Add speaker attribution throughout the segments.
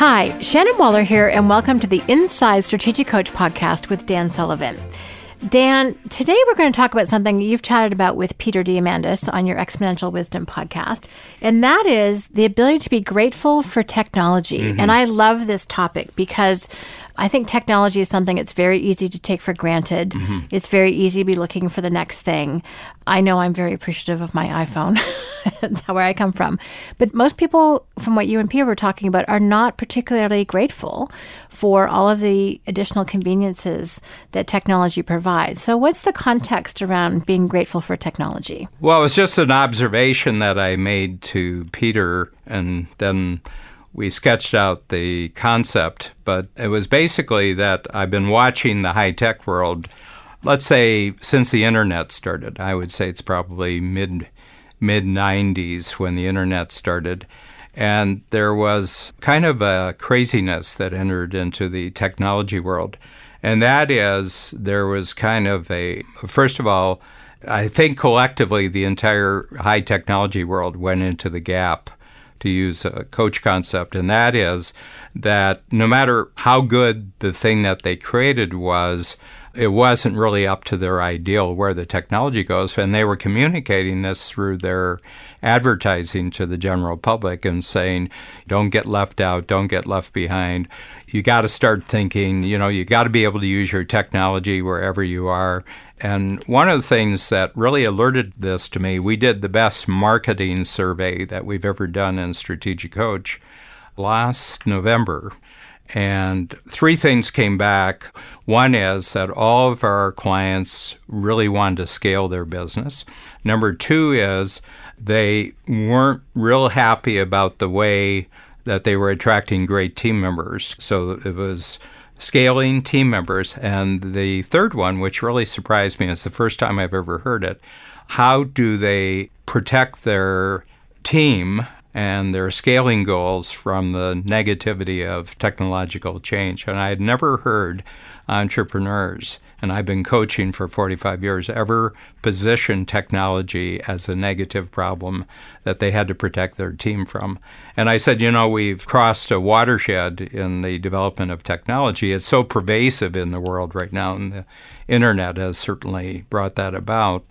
Speaker 1: Hi, Shannon Waller here, and welcome to the Inside Strategic Coach podcast with Dan Sullivan. Dan, today we're going to talk about something you've chatted about with Peter Diamandis on your Exponential Wisdom podcast, and that is the ability to be grateful for technology. Mm-hmm. And I love this topic because I think technology is something it's very easy to take for granted. Mm-hmm. It's very easy to be looking for the next thing. I know I'm very appreciative of my iPhone. That's where I come from. But most people, from what you and Peter were talking about, are not particularly grateful for all of the additional conveniences that technology provides. So, what's the context around being grateful for technology?
Speaker 2: Well, it's just an observation that I made to Peter, and then we sketched out the concept. But it was basically that I've been watching the high tech world let's say since the internet started. I would say it's probably mid mid 90s when the internet started. And there was kind of a craziness that entered into the technology world. And that is, there was kind of a, first of all, I think collectively the entire high technology world went into the gap, to use a coach concept. And that is that no matter how good the thing that they created was, it wasn't really up to their ideal where the technology goes. And they were communicating this through their advertising to the general public and saying, don't get left out, don't get left behind. You got to start thinking, you know, you got to be able to use your technology wherever you are. And one of the things that really alerted this to me, we did the best marketing survey that we've ever done in Strategic Coach last November. And three things came back. One is that all of our clients really wanted to scale their business. Number two is they weren't real happy about the way that they were attracting great team members. So it was scaling team members. And the third one, which really surprised me, it's the first time I've ever heard it. How do they protect their team and their scaling goals from the negativity of technological change. And I had never heard entrepreneurs, and I've been coaching for 45 years, ever position technology as a negative problem that they had to protect their team from. And I said, you know, we've crossed a watershed in the development of technology. It's so pervasive in the world right now, and the internet has certainly brought that about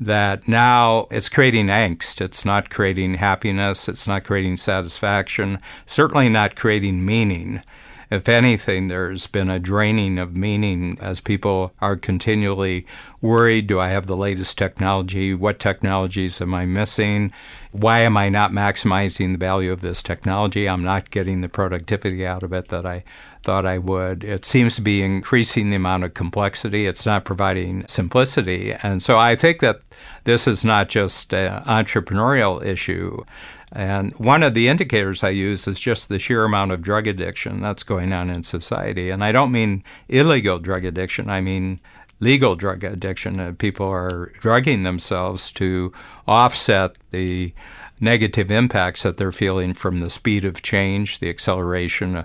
Speaker 2: that now it's creating angst. It's not creating happiness. It's not creating satisfaction. Certainly not creating meaning. If anything, there's been a draining of meaning as people are continually worried do I have the latest technology? What technologies am I missing? Why am I not maximizing the value of this technology? I'm not getting the productivity out of it that I thought I would. It seems to be increasing the amount of complexity. It's not providing simplicity. And so I think that this is not just an entrepreneurial issue. And one of the indicators I use is just the sheer amount of drug addiction that's going on in society. And I don't mean illegal drug addiction, I mean legal drug addiction. Uh, people are drugging themselves to offset the negative impacts that they're feeling from the speed of change, the acceleration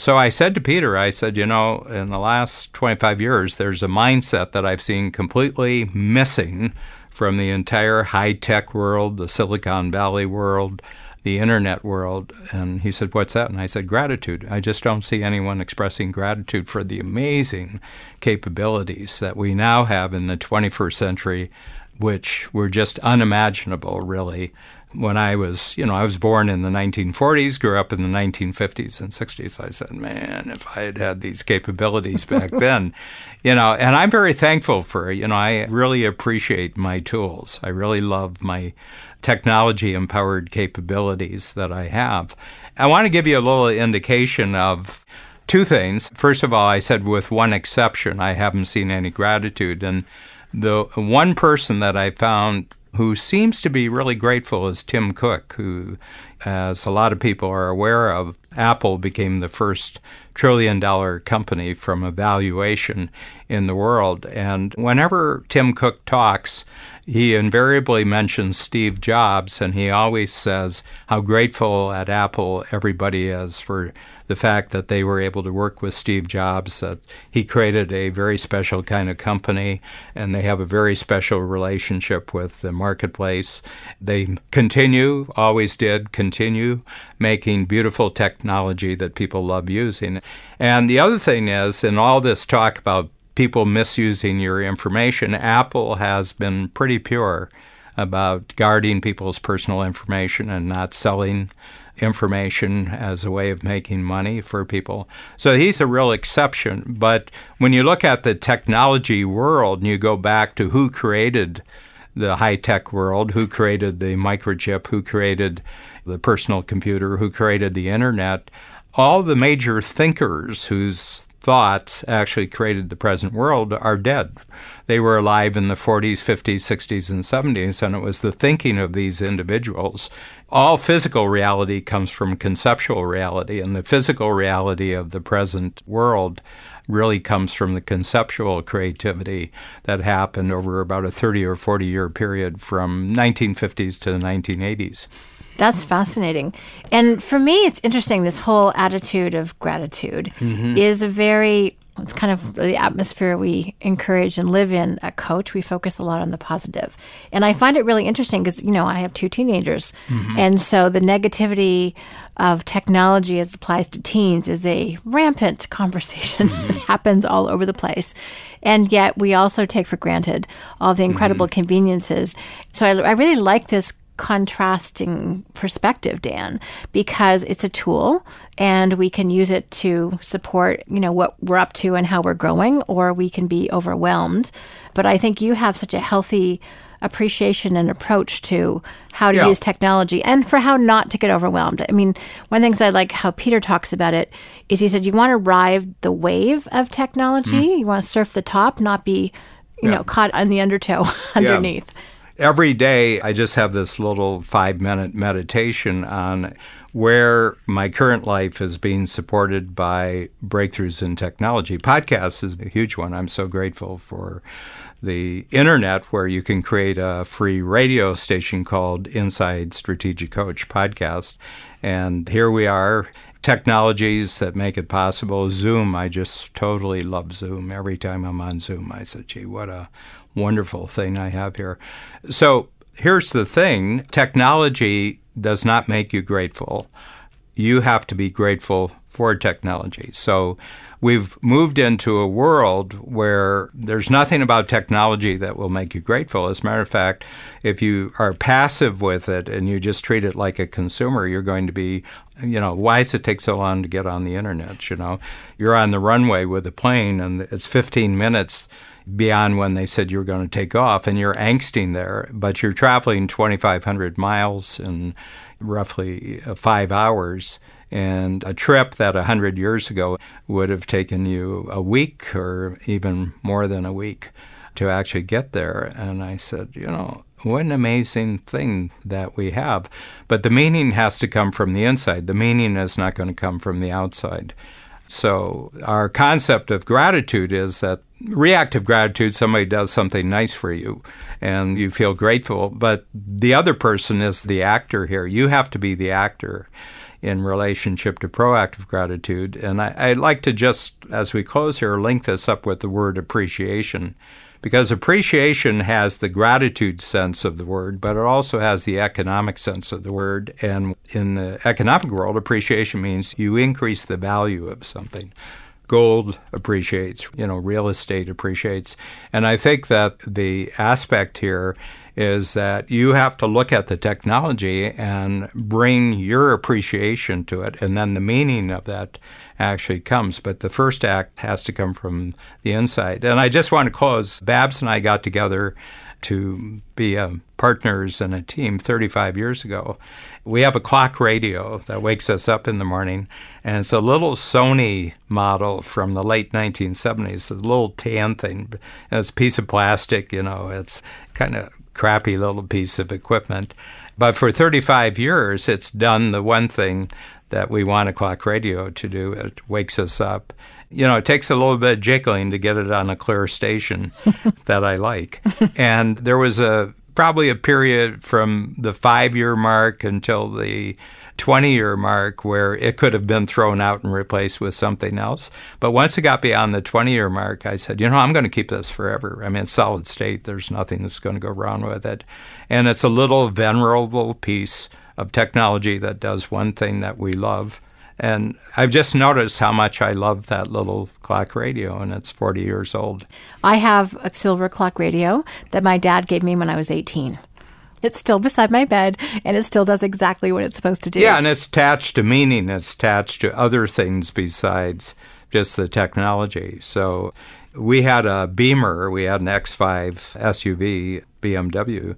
Speaker 2: so I said to Peter, I said, you know, in the last 25 years, there's a mindset that I've seen completely missing from the entire high tech world, the Silicon Valley world, the internet world. And he said, What's that? And I said, Gratitude. I just don't see anyone expressing gratitude for the amazing capabilities that we now have in the 21st century, which were just unimaginable, really, when I was, you know, I was born in the 1940s, grew up in the 1950s and 60s. I said, man, if I had had these capabilities back then, you know, and I'm very thankful for, you know, I really appreciate my tools. I really love my technology empowered capabilities that I have. I want to give you a little indication of two things. First of all, I said with one exception, I haven't seen any gratitude. And the one person that I found who seems to be really grateful is Tim Cook, who, as a lot of people are aware of, Apple became the first trillion dollar company from a valuation in the world. And whenever Tim Cook talks, he invariably mentions Steve Jobs, and he always says how grateful at Apple everybody is for the fact that they were able to work with Steve Jobs, that he created a very special kind of company, and they have a very special relationship with the marketplace. They continue, always did, continue making beautiful technology that people love using. And the other thing is, in all this talk about people misusing your information, Apple has been pretty pure about guarding people's personal information and not selling information as a way of making money for people. So he's a real exception. But when you look at the technology world and you go back to who created the high tech world, who created the microchip, who created the personal computer, who created the internet, all the major thinkers whose thoughts actually created the present world are dead. They were alive in the 40s, 50s, 60s, and 70s, and it was the thinking of these individuals. All physical reality comes from conceptual reality, and the physical reality of the present world really comes from the conceptual creativity that happened over about a 30 or 40 year period from 1950s to the 1980s.
Speaker 1: That's fascinating. And for me, it's interesting. This whole attitude of gratitude mm-hmm. is a very, it's kind of the atmosphere we encourage and live in at Coach. We focus a lot on the positive. And I find it really interesting because, you know, I have two teenagers. Mm-hmm. And so the negativity of technology as applies to teens is a rampant conversation mm-hmm. that happens all over the place. And yet we also take for granted all the incredible mm-hmm. conveniences. So I, I really like this contrasting perspective, Dan, because it's a tool and we can use it to support, you know, what we're up to and how we're growing, or we can be overwhelmed. But I think you have such a healthy appreciation and approach to how to yeah. use technology and for how not to get overwhelmed. I mean, one of the things I like how Peter talks about it is he said you want to ride the wave of technology, mm. you want to surf the top, not be, you yeah. know, caught on the undertow underneath.
Speaker 2: Yeah every day I just have this little five minute meditation on where my current life is being supported by breakthroughs in technology. Podcasts is a huge one. I'm so grateful for the internet where you can create a free radio station called Inside Strategic Coach Podcast. And here we are technologies that make it possible. Zoom, I just totally love Zoom. Every time I'm on Zoom, I say, gee, what a wonderful thing I have here. So here's the thing technology does not make you grateful. You have to be grateful for technology. So we've moved into a world where there's nothing about technology that will make you grateful. As a matter of fact, if you are passive with it and you just treat it like a consumer, you're going to be, you know, why does it take so long to get on the internet? You know, you're on the runway with a plane and it's 15 minutes beyond when they said you were going to take off, and you're angsting there, but you're traveling 2,500 miles in roughly uh, five hours. And a trip that 100 years ago would have taken you a week or even more than a week to actually get there. And I said, you know, what an amazing thing that we have. But the meaning has to come from the inside. The meaning is not going to come from the outside. So, our concept of gratitude is that reactive gratitude, somebody does something nice for you and you feel grateful, but the other person is the actor here. You have to be the actor in relationship to proactive gratitude. And I, would like to just, as we close here, link this up with the word appreciation because appreciation has the gratitude sense of the word, but it also has the economic sense of the word. And in the economic world, appreciation means you increase the value of something. Gold appreciates, you know, real estate appreciates. And I think that the aspect here is that you have to look at the technology and bring your appreciation to it, and then the meaning of that actually comes. But the first act has to come from the inside. And I just want to close. Babs and I got together to be partners in a team 35 years ago. We have a clock radio that wakes us up in the morning, and it's a little Sony model from the late 1970s. A little tan thing. It's a piece of plastic, you know, it's kind of crappy little piece of equipment. But for 35 years, it's done the one thing that we want a clock radio to do. It wakes us up. You know, it takes a little bit of jiggling to get it on a clear station that I like. And there was a probably a period from the five year mark until the 20 year mark where it could have been thrown out and replaced with something else. But once it got beyond the 20 year mark, I said, you know, I'm going to keep this forever. I mean, it's solid state. There's nothing that's going to go wrong with it. And it's a little venerable piece of technology that does one thing that we love. And I've just noticed how much I love that little clock radio, and it's 40 years old.
Speaker 1: I have a silver clock radio that my dad gave me when I was 18. It's still beside my bed, and it still does exactly what it's supposed to do.
Speaker 2: Yeah, and it's attached to meaning, it's attached to other things besides just the technology. So we had a Beamer, we had an X5 SUV BMW,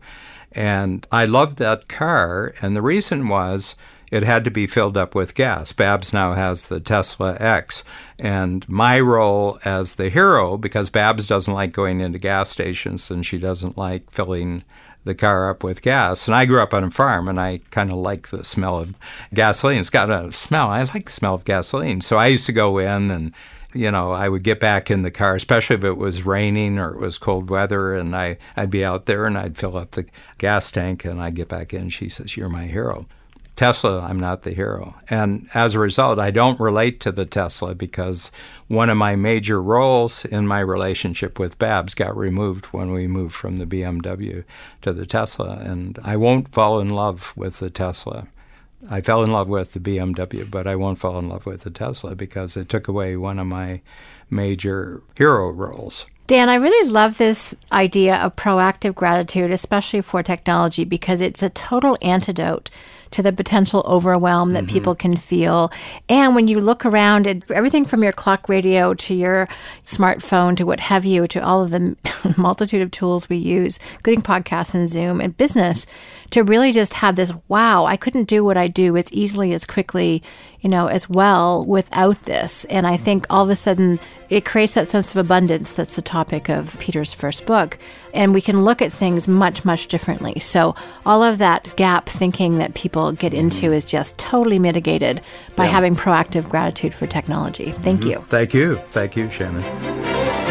Speaker 2: and I loved that car. And the reason was it had to be filled up with gas. Babs now has the Tesla X. And my role as the hero, because Babs doesn't like going into gas stations and she doesn't like filling the car up with gas. And I grew up on a farm and I kind of like the smell of gasoline. It's got a smell. I like the smell of gasoline. So I used to go in and you know, I would get back in the car, especially if it was raining or it was cold weather, and I, I'd be out there and I'd fill up the gas tank and I'd get back in. She says, You're my hero. Tesla, I'm not the hero. And as a result, I don't relate to the Tesla because one of my major roles in my relationship with Babs got removed when we moved from the BMW to the Tesla. And I won't fall in love with the Tesla. I fell in love with the BMW, but I won't fall in love with the Tesla because it took away one of my major hero roles.
Speaker 1: Dan, I really love this idea of proactive gratitude, especially for technology, because it's a total antidote to the potential overwhelm that mm-hmm. people can feel. And when you look around at everything from your clock radio to your smartphone to what have you, to all of the multitude of tools we use, including podcasts and Zoom and business, to really just have this wow, I couldn't do what I do as easily, as quickly, you know, as well without this. And I think all of a sudden it creates that sense of abundance that's the topic of Peter's first book. And we can look at things much, much differently. So all of that gap thinking that people get into is just totally mitigated by yeah. having proactive gratitude for technology. Thank mm-hmm. you.
Speaker 2: Thank you. Thank you, Shannon.